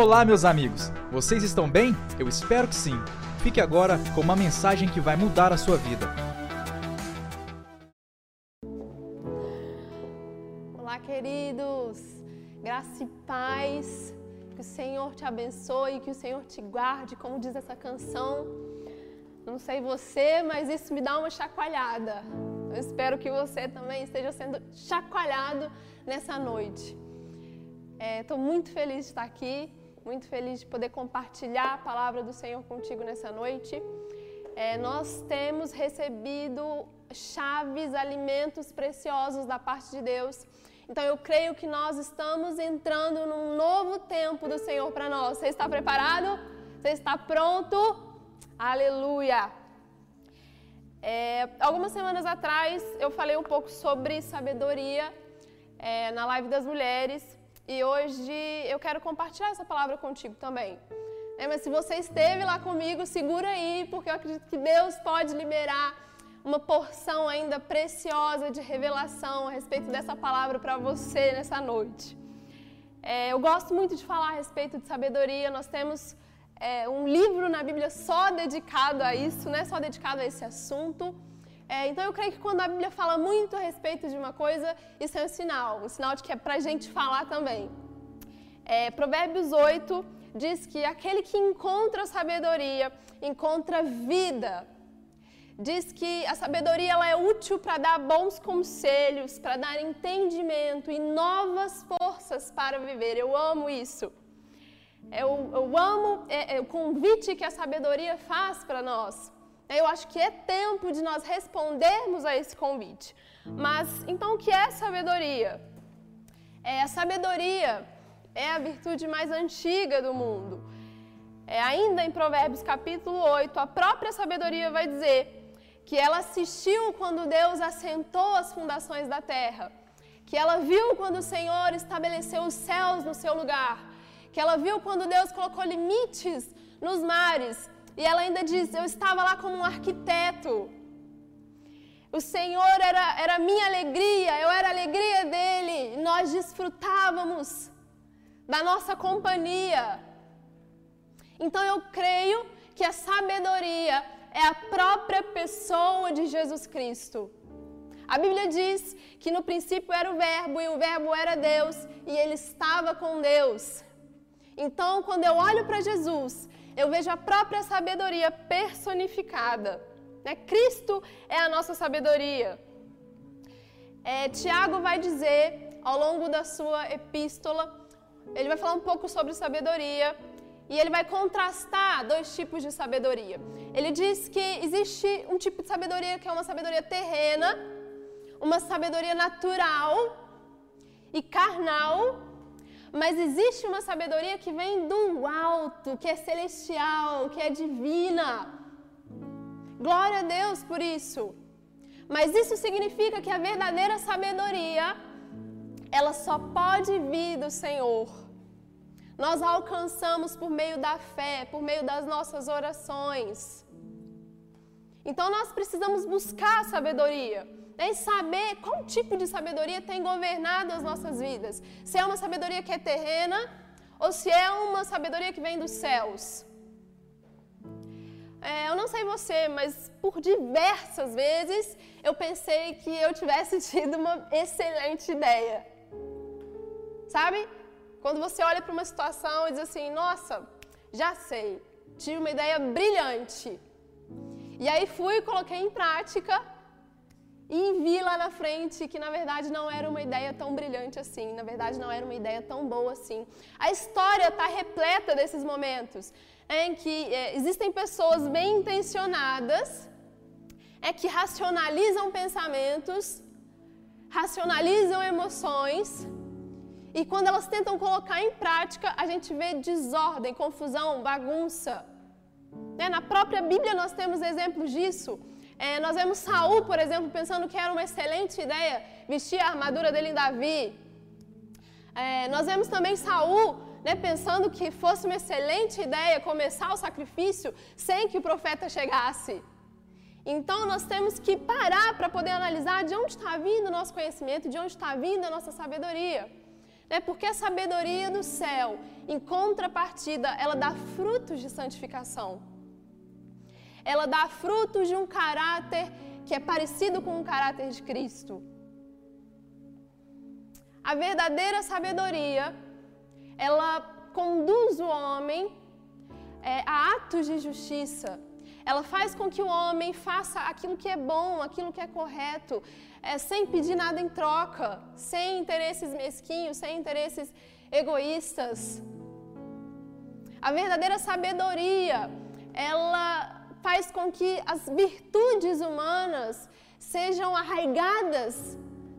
Olá, meus amigos! Vocês estão bem? Eu espero que sim. Fique agora com uma mensagem que vai mudar a sua vida. Olá, queridos! Graça e paz. Que o Senhor te abençoe, que o Senhor te guarde, como diz essa canção. Não sei você, mas isso me dá uma chacoalhada. Eu espero que você também esteja sendo chacoalhado nessa noite. Estou é, muito feliz de estar aqui muito feliz de poder compartilhar a palavra do Senhor contigo nessa noite. É, nós temos recebido chaves, alimentos preciosos da parte de Deus. Então eu creio que nós estamos entrando num novo tempo do Senhor para nós. Você está preparado? Você está pronto? Aleluia! É, algumas semanas atrás eu falei um pouco sobre sabedoria é, na live das mulheres e hoje eu quero compartilhar essa palavra contigo também. É, mas se você esteve lá comigo, segura aí, porque eu acredito que Deus pode liberar uma porção ainda preciosa de revelação a respeito dessa palavra para você nessa noite. É, eu gosto muito de falar a respeito de sabedoria. Nós temos é, um livro na Bíblia só dedicado a isso, né? só dedicado a esse assunto. É, então eu creio que quando a Bíblia fala muito a respeito de uma coisa, isso é um sinal, um sinal de que é para a gente falar também. É, Provérbios 8 diz que aquele que encontra sabedoria encontra vida. Diz que a sabedoria ela é útil para dar bons conselhos, para dar entendimento e novas forças para viver. Eu amo isso. Eu, eu amo é, é, o convite que a sabedoria faz para nós. Eu acho que é tempo de nós respondermos a esse convite. Mas então o que é sabedoria? É, a sabedoria é a virtude mais antiga do mundo. É, ainda em Provérbios capítulo 8, a própria sabedoria vai dizer que ela assistiu quando Deus assentou as fundações da terra, que ela viu quando o Senhor estabeleceu os céus no seu lugar, que ela viu quando Deus colocou limites nos mares, e ela ainda diz: Eu estava lá como um arquiteto. O Senhor era, era minha alegria, eu era a alegria dele. Nós desfrutávamos da nossa companhia. Então eu creio que a sabedoria é a própria pessoa de Jesus Cristo. A Bíblia diz que no princípio era o Verbo e o Verbo era Deus e ele estava com Deus. Então, quando eu olho para Jesus, eu vejo a própria sabedoria personificada. Né? Cristo é a nossa sabedoria. É, Tiago vai dizer, ao longo da sua epístola, ele vai falar um pouco sobre sabedoria e ele vai contrastar dois tipos de sabedoria. Ele diz que existe um tipo de sabedoria que é uma sabedoria terrena, uma sabedoria natural e carnal, mas existe uma sabedoria que vem do alto, que é celestial, que é divina. Glória a Deus por isso. Mas isso significa que a verdadeira sabedoria, ela só pode vir do Senhor. Nós a alcançamos por meio da fé, por meio das nossas orações. Então nós precisamos buscar a sabedoria e saber qual tipo de sabedoria tem governado as nossas vidas. Se é uma sabedoria que é terrena ou se é uma sabedoria que vem dos céus. É, eu não sei você, mas por diversas vezes eu pensei que eu tivesse tido uma excelente ideia. Sabe? Quando você olha para uma situação e diz assim: Nossa, já sei, tive uma ideia brilhante. E aí fui e coloquei em prática e vi lá na frente que na verdade não era uma ideia tão brilhante assim, na verdade não era uma ideia tão boa assim. A história está repleta desses momentos em que é, existem pessoas bem intencionadas, é que racionalizam pensamentos, racionalizam emoções, e quando elas tentam colocar em prática, a gente vê desordem, confusão, bagunça. Né? Na própria Bíblia nós temos exemplos disso. É, nós vemos Saul, por exemplo, pensando que era uma excelente ideia vestir a armadura dele em Davi. É, nós vemos também Saul né, pensando que fosse uma excelente ideia começar o sacrifício sem que o profeta chegasse. Então nós temos que parar para poder analisar de onde está vindo o nosso conhecimento, de onde está vindo a nossa sabedoria. Né? Porque a sabedoria do céu, em contrapartida, ela dá frutos de santificação. Ela dá frutos de um caráter que é parecido com o caráter de Cristo. A verdadeira sabedoria, ela conduz o homem é, a atos de justiça. Ela faz com que o homem faça aquilo que é bom, aquilo que é correto, é, sem pedir nada em troca, sem interesses mesquinhos, sem interesses egoístas. A verdadeira sabedoria, ela faz com que as virtudes humanas sejam arraigadas,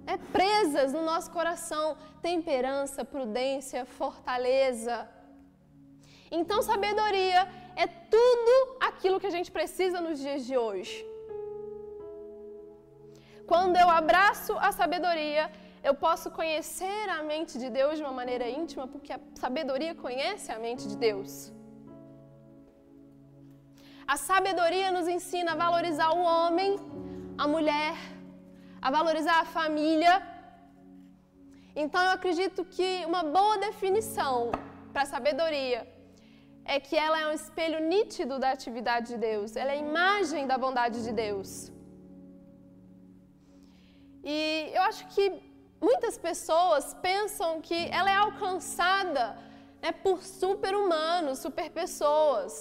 né, presas no nosso coração, temperança, prudência, fortaleza. Então, sabedoria é tudo aquilo que a gente precisa nos dias de hoje. Quando eu abraço a sabedoria, eu posso conhecer a mente de Deus de uma maneira íntima, porque a sabedoria conhece a mente de Deus. A sabedoria nos ensina a valorizar o homem, a mulher, a valorizar a família. Então eu acredito que uma boa definição para sabedoria é que ela é um espelho nítido da atividade de Deus, ela é a imagem da bondade de Deus. E eu acho que muitas pessoas pensam que ela é alcançada né, por super-humanos, super-pessoas.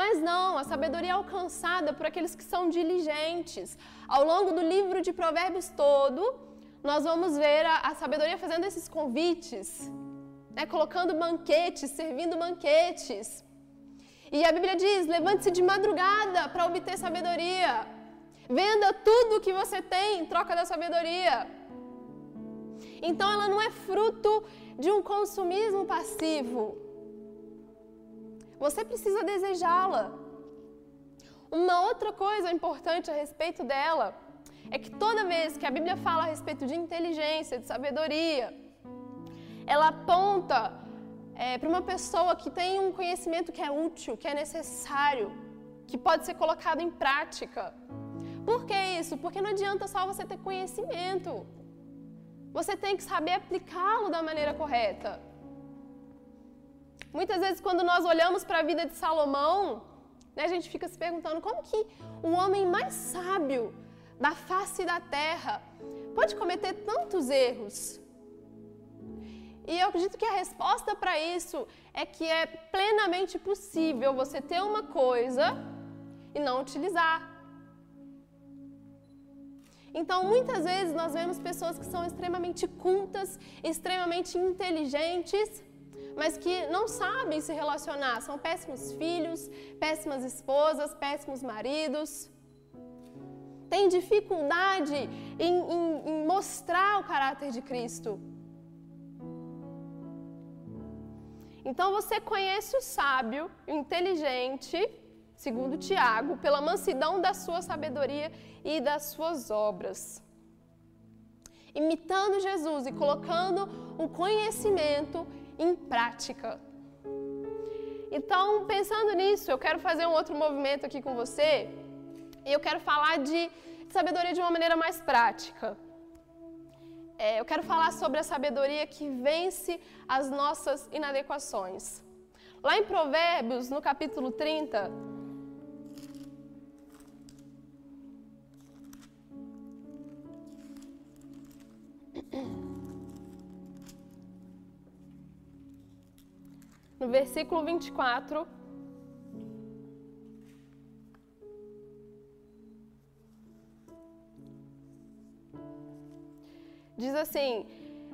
Mas não, a sabedoria é alcançada por aqueles que são diligentes. Ao longo do livro de Provérbios todo, nós vamos ver a, a sabedoria fazendo esses convites né, colocando banquetes, servindo banquetes. E a Bíblia diz: levante-se de madrugada para obter sabedoria. Venda tudo o que você tem em troca da sabedoria. Então ela não é fruto de um consumismo passivo. Você precisa desejá-la. Uma outra coisa importante a respeito dela é que toda vez que a Bíblia fala a respeito de inteligência, de sabedoria, ela aponta é, para uma pessoa que tem um conhecimento que é útil, que é necessário, que pode ser colocado em prática. Por que isso? Porque não adianta só você ter conhecimento. Você tem que saber aplicá-lo da maneira correta. Muitas vezes, quando nós olhamos para a vida de Salomão, né, a gente fica se perguntando como que o homem mais sábio da face da terra pode cometer tantos erros. E eu acredito que a resposta para isso é que é plenamente possível você ter uma coisa e não utilizar. Então, muitas vezes nós vemos pessoas que são extremamente cultas, extremamente inteligentes, mas que não sabem se relacionar. São péssimos filhos, péssimas esposas, péssimos maridos. Têm dificuldade em, em, em mostrar o caráter de Cristo. Então você conhece o sábio, o inteligente, segundo Tiago, pela mansidão da sua sabedoria e das suas obras. Imitando Jesus e colocando o conhecimento em prática. Então, pensando nisso, eu quero fazer um outro movimento aqui com você. E eu quero falar de sabedoria de uma maneira mais prática é, eu quero falar sobre a sabedoria que vence as nossas inadequações. Lá em Provérbios, no capítulo 30, no versículo 24, Diz assim: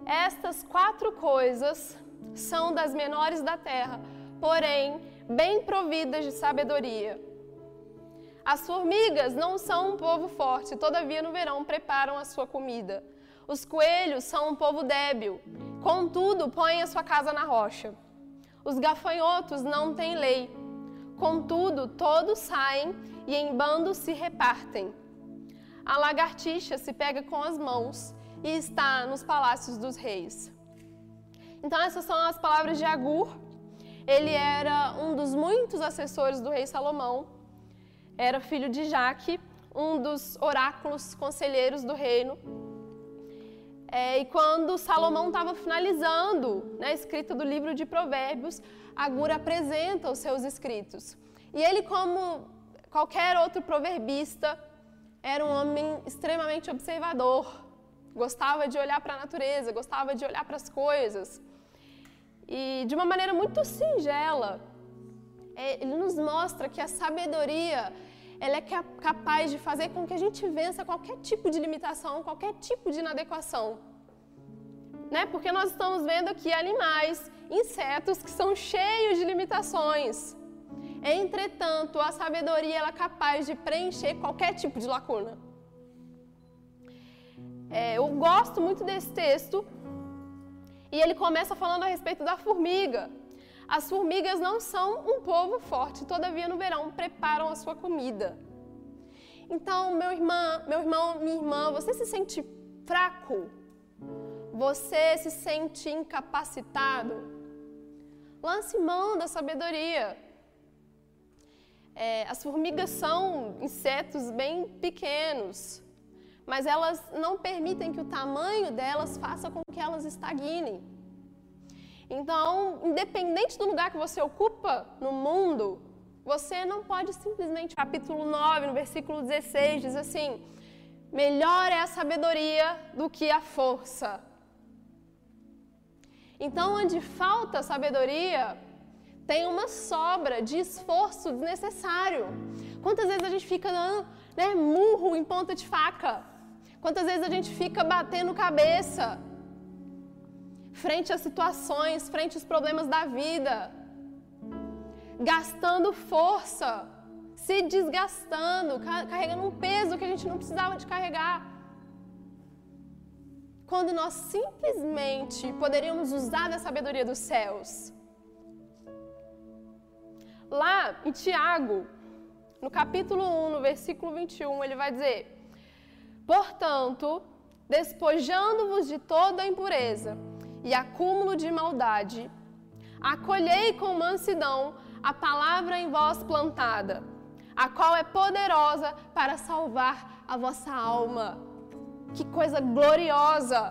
Estas quatro coisas são das menores da terra, porém bem providas de sabedoria. As formigas não são um povo forte, todavia no verão preparam a sua comida. Os coelhos são um povo débil, contudo põem a sua casa na rocha. Os gafanhotos não têm lei, contudo todos saem e em bando se repartem. A lagartixa se pega com as mãos e está nos palácios dos reis. Então, essas são as palavras de Agur. Ele era um dos muitos assessores do rei Salomão, era filho de Jaque, um dos oráculos conselheiros do reino. É, e quando Salomão estava finalizando né, a escrita do livro de Provérbios, Agur apresenta os seus escritos. E ele, como qualquer outro proverbista, era um homem extremamente observador, gostava de olhar para a natureza, gostava de olhar para as coisas. E de uma maneira muito singela, é, ele nos mostra que a sabedoria ela é capaz de fazer com que a gente vença qualquer tipo de limitação, qualquer tipo de inadequação. Né? Porque nós estamos vendo aqui animais, insetos que são cheios de limitações. Entretanto, a sabedoria ela é capaz de preencher qualquer tipo de lacuna. É, eu gosto muito desse texto e ele começa falando a respeito da formiga. As formigas não são um povo forte, todavia no verão preparam a sua comida. Então, meu irmão, meu irmão, minha irmã, você se sente fraco? Você se sente incapacitado? Lance mão da sabedoria. É, as formigas são insetos bem pequenos, mas elas não permitem que o tamanho delas faça com que elas estagnem. Então, independente do lugar que você ocupa no mundo, você não pode simplesmente. Capítulo 9, no versículo 16, diz assim: Melhor é a sabedoria do que a força. Então, onde falta sabedoria, tem uma sobra de esforço desnecessário. Quantas vezes a gente fica dando né, murro em ponta de faca? Quantas vezes a gente fica batendo cabeça? Frente às situações, frente aos problemas da vida, gastando força, se desgastando, carregando um peso que a gente não precisava de carregar. Quando nós simplesmente poderíamos usar da sabedoria dos céus. Lá em Tiago, no capítulo 1, no versículo 21, ele vai dizer: Portanto, despojando-vos de toda a impureza e acúmulo de maldade. Acolhei com mansidão a palavra em vós plantada, a qual é poderosa para salvar a vossa alma. Que coisa gloriosa!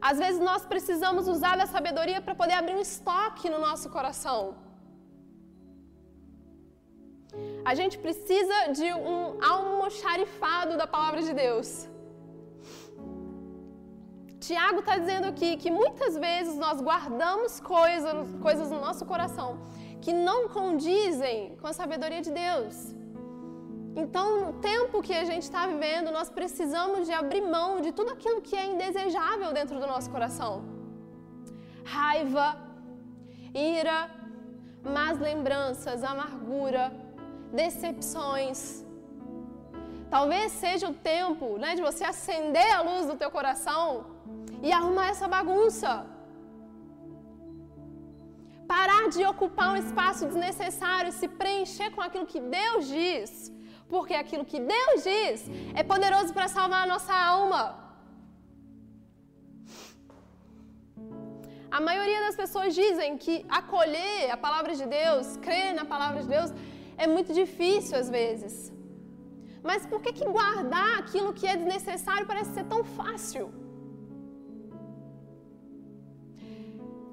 Às vezes nós precisamos usar da sabedoria para poder abrir um estoque no nosso coração. A gente precisa de um almoxarifado da palavra de Deus. Tiago está dizendo aqui que muitas vezes nós guardamos coisas, coisas no nosso coração que não condizem com a sabedoria de Deus. Então, no tempo que a gente está vivendo, nós precisamos de abrir mão de tudo aquilo que é indesejável dentro do nosso coração. Raiva, ira, más lembranças, amargura, decepções. Talvez seja o tempo né, de você acender a luz do teu coração e arrumar essa bagunça. Parar de ocupar um espaço desnecessário e se preencher com aquilo que Deus diz. Porque aquilo que Deus diz é poderoso para salvar a nossa alma. A maioria das pessoas dizem que acolher a palavra de Deus, crer na palavra de Deus, é muito difícil às vezes. Mas por que, que guardar aquilo que é desnecessário parece ser tão fácil?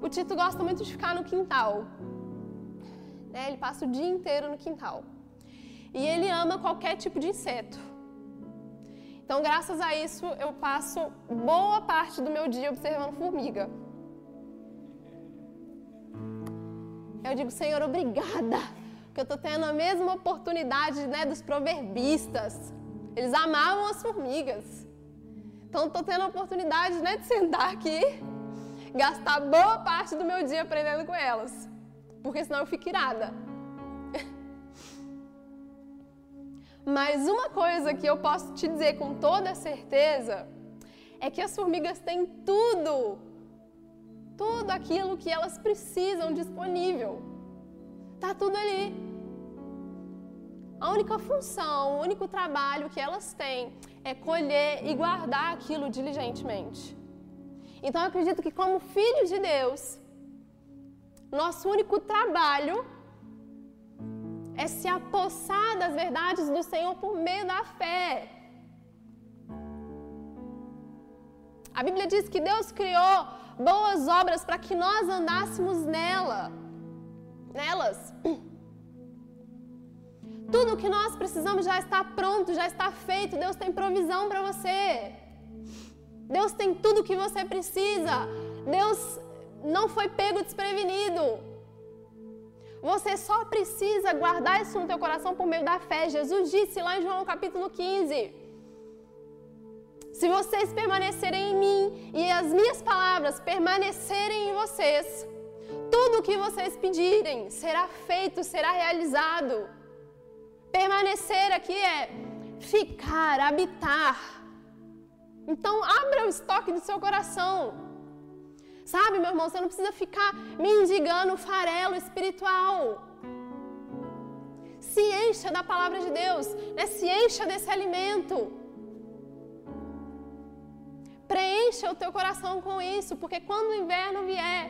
O Tito gosta muito de ficar no quintal. Né? Ele passa o dia inteiro no quintal. E ele ama qualquer tipo de inseto. Então, graças a isso, eu passo boa parte do meu dia observando formiga. Eu digo, Senhor, obrigada, porque eu estou tendo a mesma oportunidade né, dos proverbistas. Eles amavam as formigas. Então, estou tendo a oportunidade né, de sentar aqui gastar boa parte do meu dia aprendendo com elas, porque senão eu fico irada. Mas uma coisa que eu posso te dizer com toda certeza é que as formigas têm tudo, tudo aquilo que elas precisam disponível. Tá tudo ali. A única função, o único trabalho que elas têm é colher e guardar aquilo diligentemente. Então eu acredito que, como filhos de Deus, nosso único trabalho é se apossar das verdades do Senhor por meio da fé. A Bíblia diz que Deus criou boas obras para que nós andássemos nela. Nelas. Tudo que nós precisamos já está pronto, já está feito. Deus tem provisão para você. Deus tem tudo o que você precisa. Deus não foi pego desprevenido. Você só precisa guardar isso no teu coração por meio da fé. Jesus disse lá em João capítulo 15: Se vocês permanecerem em mim e as minhas palavras permanecerem em vocês, tudo o que vocês pedirem será feito, será realizado. Permanecer aqui é ficar, habitar. Então, abra o estoque do seu coração. Sabe, meu irmão, você não precisa ficar mendigando farelo espiritual. Se encha da palavra de Deus, né? se encha desse alimento. Preencha o teu coração com isso, porque quando o inverno vier,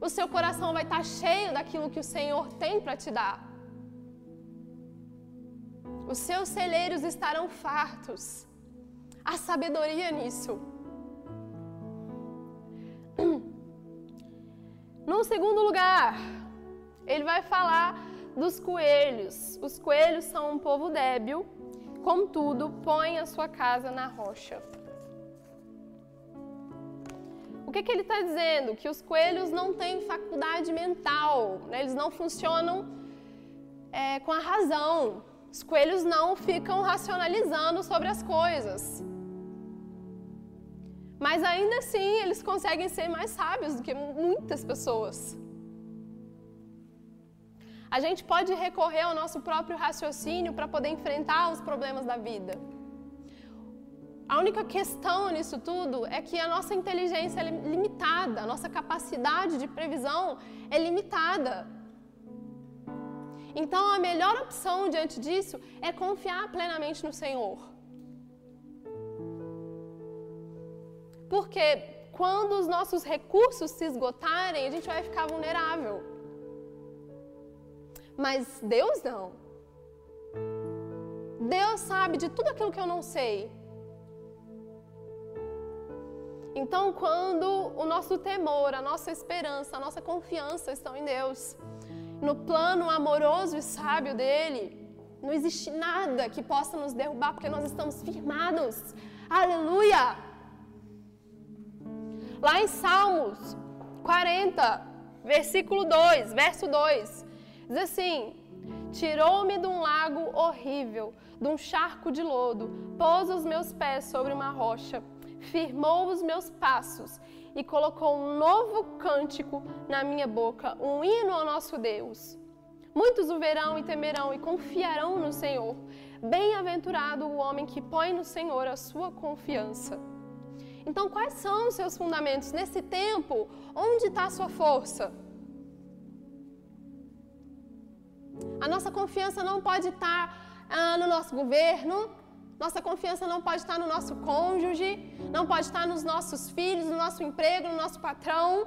o seu coração vai estar cheio daquilo que o Senhor tem para te dar. Os seus celeiros estarão fartos. Há sabedoria nisso. No segundo lugar, ele vai falar dos coelhos. Os coelhos são um povo débil, contudo, põe a sua casa na rocha. O que, que ele está dizendo? Que os coelhos não têm faculdade mental, né? eles não funcionam é, com a razão. Os coelhos não ficam racionalizando sobre as coisas. Mas ainda assim, eles conseguem ser mais sábios do que muitas pessoas. A gente pode recorrer ao nosso próprio raciocínio para poder enfrentar os problemas da vida. A única questão nisso tudo é que a nossa inteligência é limitada, a nossa capacidade de previsão é limitada. Então, a melhor opção diante disso é confiar plenamente no Senhor. Porque quando os nossos recursos se esgotarem, a gente vai ficar vulnerável. Mas Deus não. Deus sabe de tudo aquilo que eu não sei. Então, quando o nosso temor, a nossa esperança, a nossa confiança estão em Deus, no plano amoroso e sábio dele, não existe nada que possa nos derrubar, porque nós estamos firmados. Aleluia! Lá em Salmos 40, versículo 2, verso 2, diz assim: Tirou-me de um lago horrível, de um charco de lodo, pôs os meus pés sobre uma rocha, firmou os meus passos e colocou um novo cântico na minha boca, um hino ao nosso Deus. Muitos o verão e temerão e confiarão no Senhor. Bem-aventurado o homem que põe no Senhor a sua confiança. Então, quais são os seus fundamentos? Nesse tempo, onde está a sua força? A nossa confiança não pode estar ah, no nosso governo, nossa confiança não pode estar no nosso cônjuge, não pode estar nos nossos filhos, no nosso emprego, no nosso patrão.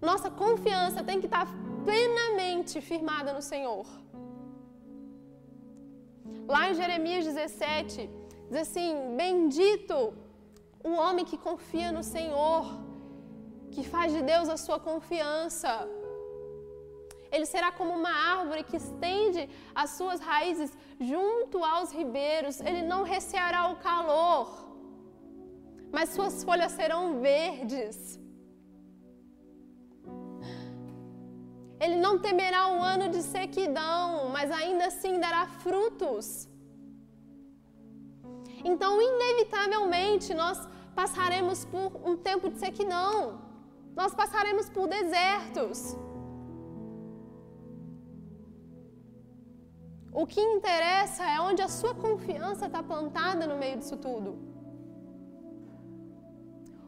Nossa confiança tem que estar plenamente firmada no Senhor. Lá em Jeremias 17, diz assim: Bendito o homem que confia no Senhor, que faz de Deus a sua confiança. Ele será como uma árvore que estende as suas raízes junto aos ribeiros. Ele não receará o calor, mas suas folhas serão verdes. Ele não temerá um ano de sequidão, mas ainda assim dará frutos. Então, inevitavelmente, nós passaremos por um tempo de sequidão. Nós passaremos por desertos. O que interessa é onde a sua confiança está plantada no meio disso tudo.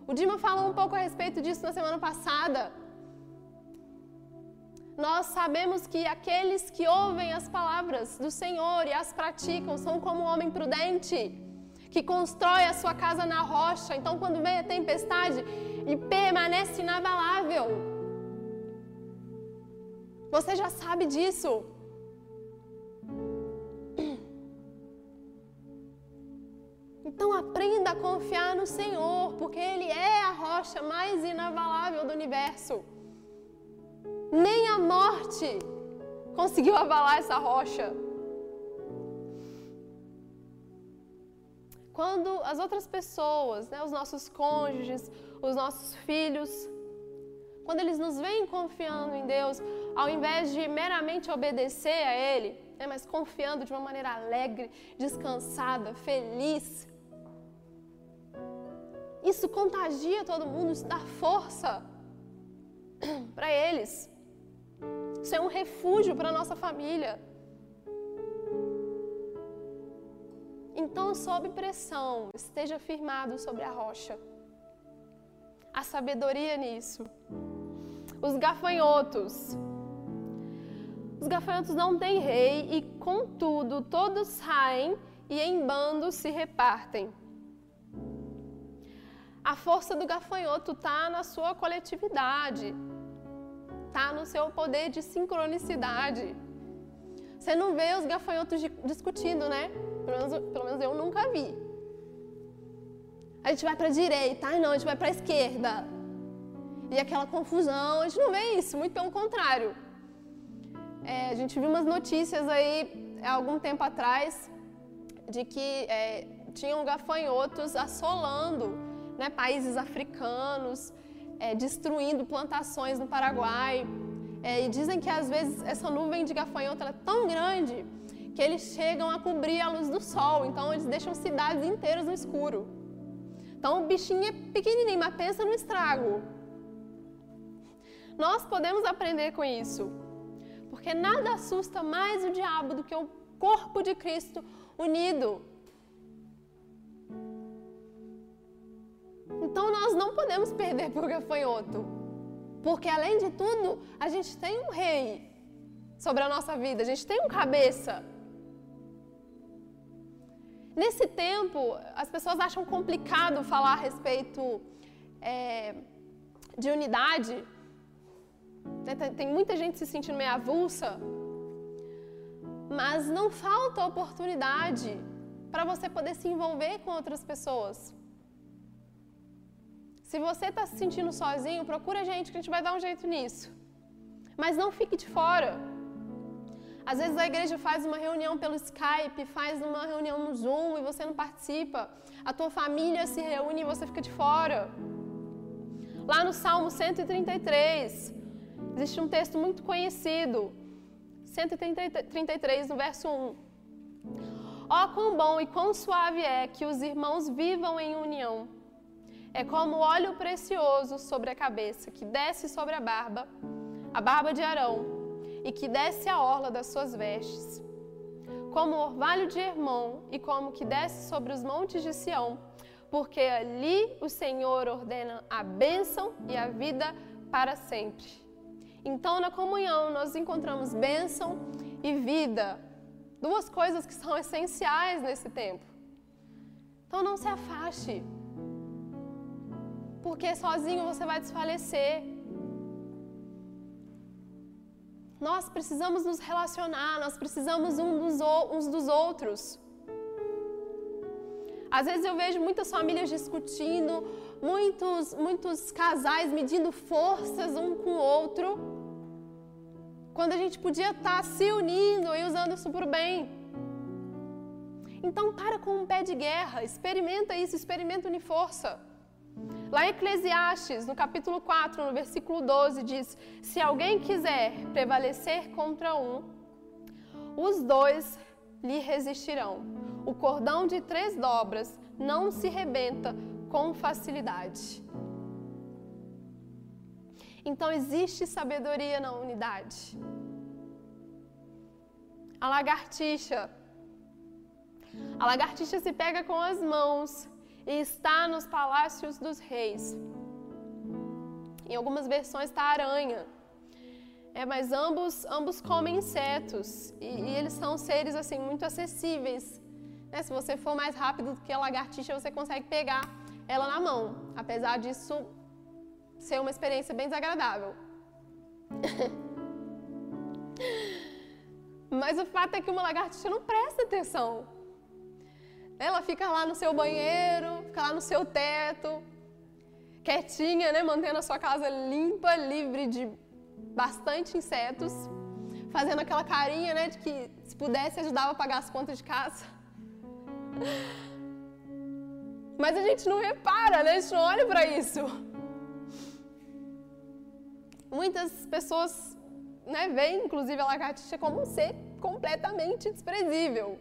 O Dima falou um pouco a respeito disso na semana passada. Nós sabemos que aqueles que ouvem as palavras do Senhor e as praticam são como um homem prudente, que constrói a sua casa na rocha. Então, quando vem a tempestade, e permanece inabalável. Você já sabe disso. Então aprenda a confiar no Senhor, porque Ele é a rocha mais inabalável do universo. Nem a morte conseguiu abalar essa rocha. Quando as outras pessoas, né, os nossos cônjuges, os nossos filhos, quando eles nos veem confiando em Deus, ao invés de meramente obedecer a Ele, né, mas confiando de uma maneira alegre, descansada, feliz, isso contagia todo mundo, isso dá força para eles. Isso é um refúgio para a nossa família. Então, sob pressão, esteja firmado sobre a rocha. A sabedoria nisso. Os gafanhotos. Os gafanhotos não têm rei e, contudo, todos saem e em bando se repartem. A força do gafanhoto está na sua coletividade, está no seu poder de sincronicidade. Você não vê os gafanhotos discutindo, né? Pelo menos, pelo menos eu nunca vi. A gente vai para a direita, ai não, a gente vai para a esquerda. E aquela confusão, a gente não vê isso, muito pelo contrário. É, a gente viu umas notícias aí, há algum tempo atrás, de que é, tinham gafanhotos assolando né, países africanos, é, destruindo plantações no Paraguai. É, e dizem que às vezes essa nuvem de gafanhoto é tão grande que eles chegam a cobrir a luz do sol, então eles deixam cidades inteiras no escuro. Então o bichinho é pequenininho, mas pensa no estrago. Nós podemos aprender com isso, porque nada assusta mais o diabo do que o corpo de Cristo unido. Então nós não podemos perder para o gafanhoto, porque além de tudo, a gente tem um rei sobre a nossa vida, a gente tem um cabeça. Nesse tempo, as pessoas acham complicado falar a respeito é, de unidade. Tem muita gente se sentindo meio avulsa. Mas não falta oportunidade para você poder se envolver com outras pessoas. Se você está se sentindo sozinho, procura gente que a gente vai dar um jeito nisso. Mas não fique de fora. Às vezes a igreja faz uma reunião pelo Skype, faz uma reunião no Zoom e você não participa. A tua família se reúne e você fica de fora. Lá no Salmo 133, existe um texto muito conhecido. 133, no verso 1. Ó, oh, quão bom e quão suave é que os irmãos vivam em união. É como óleo precioso sobre a cabeça, que desce sobre a barba, a barba de Arão, e que desce a orla das suas vestes. Como o orvalho de Hermon e como que desce sobre os montes de Sião, porque ali o Senhor ordena a bênção e a vida para sempre. Então, na comunhão, nós encontramos bênção e vida, duas coisas que são essenciais nesse tempo. Então, não se afaste, porque sozinho você vai desfalecer. Nós precisamos nos relacionar, nós precisamos um dos, uns dos outros. Às vezes eu vejo muitas famílias discutindo, muitos, muitos casais medindo forças um com o outro, quando a gente podia estar se unindo e usando isso para o bem. Então para com um pé de guerra, experimenta isso, experimenta unir força. Lá em Eclesiastes, no capítulo 4, no versículo 12, diz: Se alguém quiser prevalecer contra um, os dois lhe resistirão. O cordão de três dobras não se rebenta com facilidade. Então existe sabedoria na unidade. A lagartixa. A lagartixa se pega com as mãos e está nos palácios dos reis. Em algumas versões está aranha. É, mas ambos, ambos comem insetos e, e eles são seres assim muito acessíveis. Né? Se você for mais rápido do que a lagartixa, você consegue pegar ela na mão, apesar disso ser uma experiência bem desagradável. Mas o fato é que uma lagartixa não presta atenção. Ela fica lá no seu banheiro, fica lá no seu teto, quietinha, né, mantendo a sua casa limpa, livre de bastante insetos, fazendo aquela carinha, né, de que se pudesse ajudava a pagar as contas de casa. Mas a gente não repara, né? A gente não olha para isso. Muitas pessoas né, veem, inclusive, a lagartixa como um ser completamente desprezível.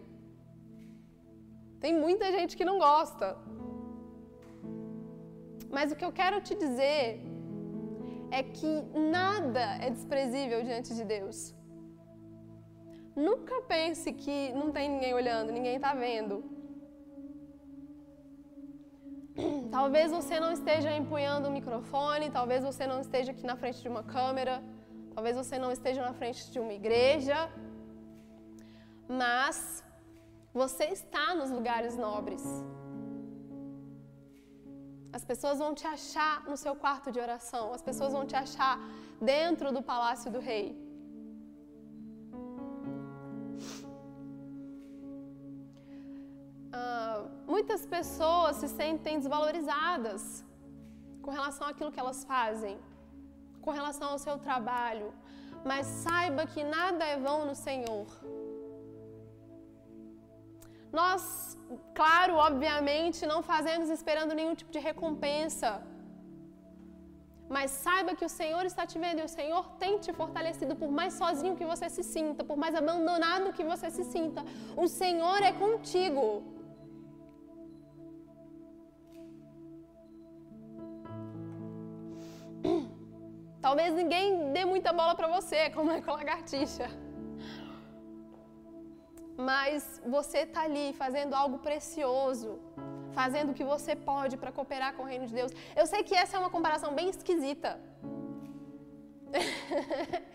Tem muita gente que não gosta. Mas o que eu quero te dizer é que nada é desprezível diante de Deus. Nunca pense que não tem ninguém olhando, ninguém está vendo. Talvez você não esteja empunhando o microfone, talvez você não esteja aqui na frente de uma câmera, talvez você não esteja na frente de uma igreja, mas você está nos lugares nobres. As pessoas vão te achar no seu quarto de oração, as pessoas vão te achar dentro do palácio do rei. Uh, muitas pessoas se sentem desvalorizadas com relação àquilo que elas fazem, com relação ao seu trabalho, mas saiba que nada é vão no Senhor. Nós, claro, obviamente, não fazemos esperando nenhum tipo de recompensa. Mas saiba que o Senhor está te vendo e o Senhor tem te fortalecido por mais sozinho que você se sinta, por mais abandonado que você se sinta. O Senhor é contigo. Talvez ninguém dê muita bola para você, como é com a lagartixa. Mas você está ali fazendo algo precioso, fazendo o que você pode para cooperar com o reino de Deus. Eu sei que essa é uma comparação bem esquisita.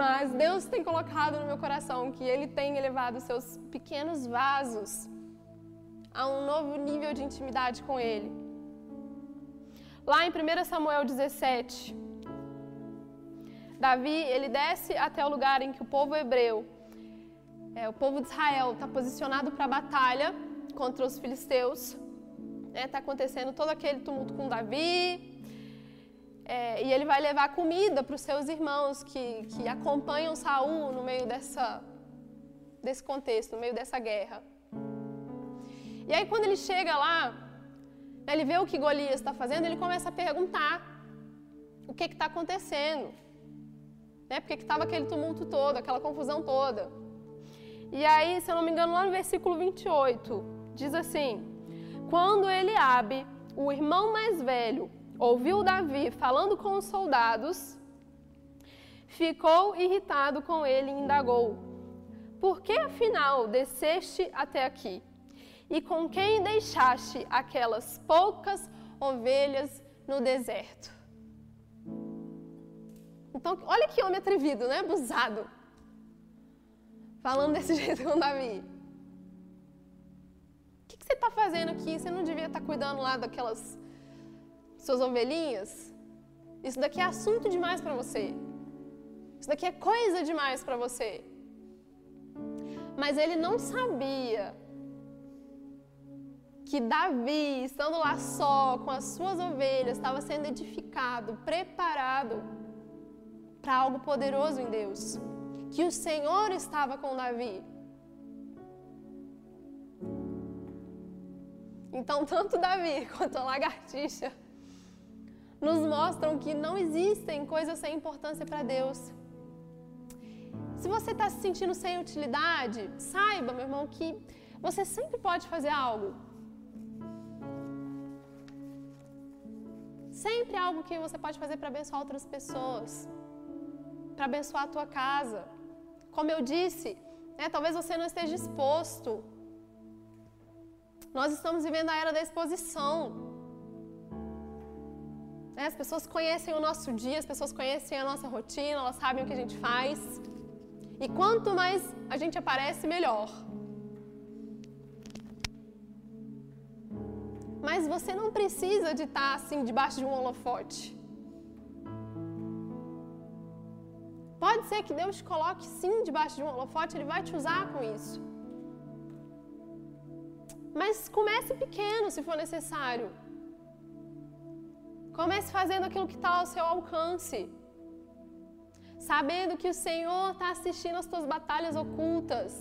Mas Deus tem colocado no meu coração que Ele tem elevado seus pequenos vasos a um novo nível de intimidade com Ele. Lá em 1 Samuel 17, Davi ele desce até o lugar em que o povo hebreu, é, o povo de Israel, está posicionado para a batalha contra os filisteus. Está tá acontecendo todo aquele tumulto com Davi. É, e ele vai levar comida para os seus irmãos que, que acompanham Saul no meio dessa, desse contexto, no meio dessa guerra. E aí quando ele chega lá, ele vê o que Golias está fazendo, ele começa a perguntar o que está acontecendo. Né? Por que estava aquele tumulto todo, aquela confusão toda. E aí, se eu não me engano, lá no versículo 28, diz assim: Quando Eliabe, o irmão mais velho, ouviu Davi falando com os soldados, ficou irritado com ele e indagou: Por que afinal desceste até aqui? E com quem deixaste aquelas poucas ovelhas no deserto? Então, olha que homem atrevido, né? Abusado. Falando desse jeito com Davi. O que, que você está fazendo aqui? Você não devia estar tá cuidando lá daquelas suas ovelhinhas? Isso daqui é assunto demais para você. Isso daqui é coisa demais para você. Mas ele não sabia que Davi, estando lá só com as suas ovelhas, estava sendo edificado, preparado para algo poderoso em Deus. Que o Senhor estava com Davi. Então, tanto Davi quanto a lagartixa nos mostram que não existem coisas sem importância para Deus. Se você está se sentindo sem utilidade, saiba, meu irmão, que você sempre pode fazer algo. Sempre algo que você pode fazer para abençoar outras pessoas, para abençoar a tua casa. Como eu disse, né, talvez você não esteja exposto. Nós estamos vivendo a era da exposição. Né, as pessoas conhecem o nosso dia, as pessoas conhecem a nossa rotina, elas sabem o que a gente faz. E quanto mais a gente aparece, melhor. Mas você não precisa de estar assim debaixo de um holofote. Pode ser que Deus te coloque sim debaixo de um holofote, Ele vai te usar com isso. Mas comece pequeno se for necessário. Comece fazendo aquilo que está ao seu alcance. Sabendo que o Senhor está assistindo as tuas batalhas ocultas.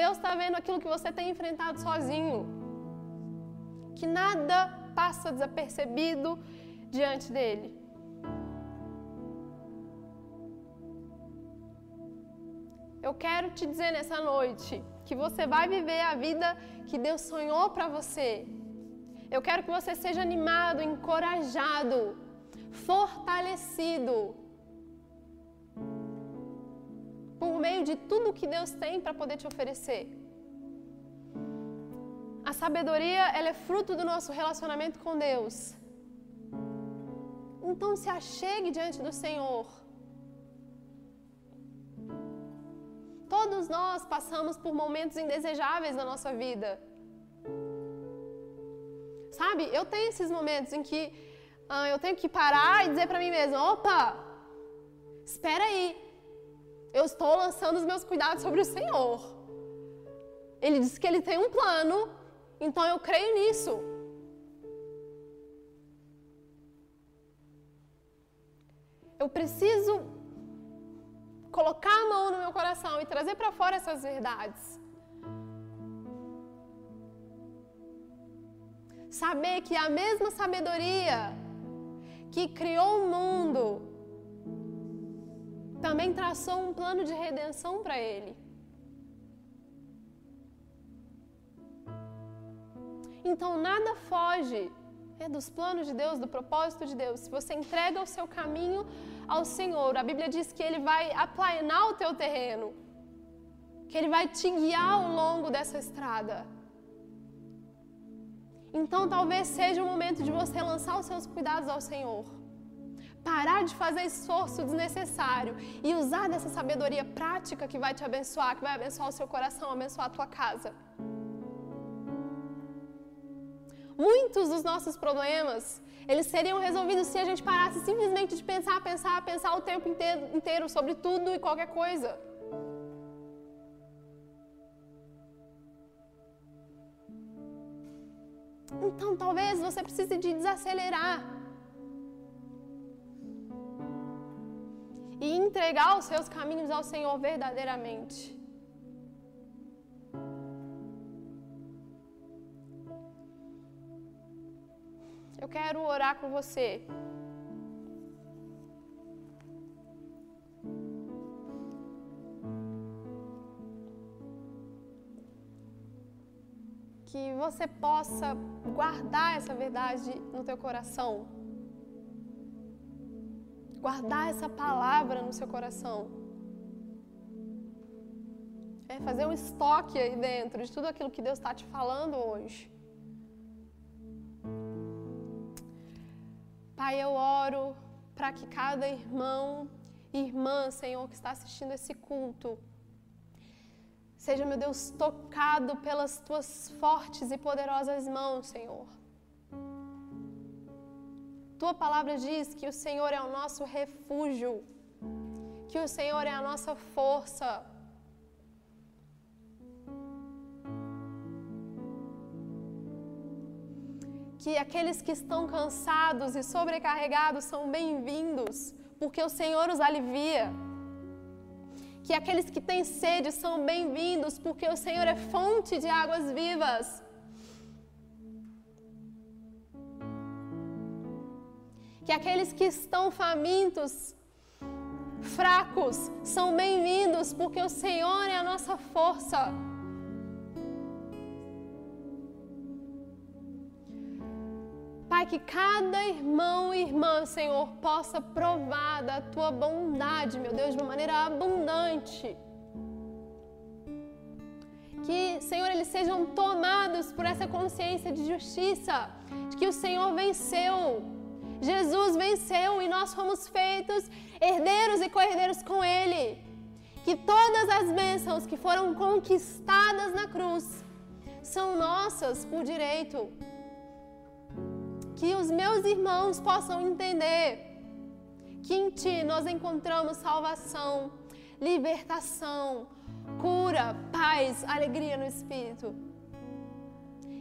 Deus está vendo aquilo que você tem enfrentado sozinho. Que nada passa desapercebido diante dele. Eu quero te dizer nessa noite que você vai viver a vida que Deus sonhou para você. Eu quero que você seja animado, encorajado, fortalecido por meio de tudo que Deus tem para poder te oferecer. A sabedoria, ela é fruto do nosso relacionamento com Deus. Então se achegue diante do Senhor. Todos nós passamos por momentos indesejáveis na nossa vida. Sabe, eu tenho esses momentos em que ah, eu tenho que parar e dizer para mim mesma: opa, espera aí, eu estou lançando os meus cuidados sobre o Senhor. Ele disse que ele tem um plano, então eu creio nisso. Eu preciso colocar a mão no meu coração e trazer para fora essas verdades. Saber que a mesma sabedoria que criou o mundo também traçou um plano de redenção para ele. Então nada foge é, dos planos de Deus, do propósito de Deus. Se você entrega o seu caminho ao Senhor, a Bíblia diz que Ele vai aplainar o teu terreno, que Ele vai te guiar ao longo dessa estrada. Então talvez seja o momento de você lançar os seus cuidados ao Senhor. Parar de fazer esforço desnecessário e usar dessa sabedoria prática que vai te abençoar, que vai abençoar o seu coração, abençoar a tua casa. Muitos dos nossos problemas, eles seriam resolvidos se a gente parasse simplesmente de pensar, pensar, pensar o tempo inteiro, inteiro sobre tudo e qualquer coisa. Então talvez você precise de desacelerar. E entregar os seus caminhos ao Senhor verdadeiramente. Eu quero orar com você. Que você possa guardar essa verdade no teu coração. Guardar essa palavra no seu coração. É fazer um estoque aí dentro de tudo aquilo que Deus está te falando hoje. Pai, eu oro para que cada irmão e irmã, Senhor, que está assistindo esse culto, seja, meu Deus, tocado pelas tuas fortes e poderosas mãos, Senhor. Tua palavra diz que o Senhor é o nosso refúgio, que o Senhor é a nossa força. Que aqueles que estão cansados e sobrecarregados são bem-vindos, porque o Senhor os alivia. Que aqueles que têm sede são bem-vindos, porque o Senhor é fonte de águas vivas. Que aqueles que estão famintos, fracos, são bem-vindos, porque o Senhor é a nossa força. Pai, que cada irmão e irmã, Senhor, possa provar da tua bondade, meu Deus, de uma maneira abundante. Que, Senhor, eles sejam tomados por essa consciência de justiça, de que o Senhor venceu. Jesus venceu e nós fomos feitos herdeiros e co-herdeiros com Ele. Que todas as bênçãos que foram conquistadas na cruz são nossas por direito que os meus irmãos possam entender que em Ti nós encontramos salvação, libertação, cura, paz, alegria no espírito.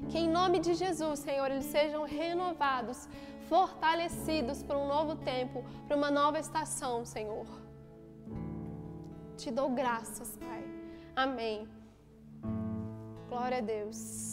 Que em nome de Jesus, Senhor, eles sejam renovados, fortalecidos para um novo tempo, para uma nova estação, Senhor. Te dou graças, Pai. Amém. Glória a Deus.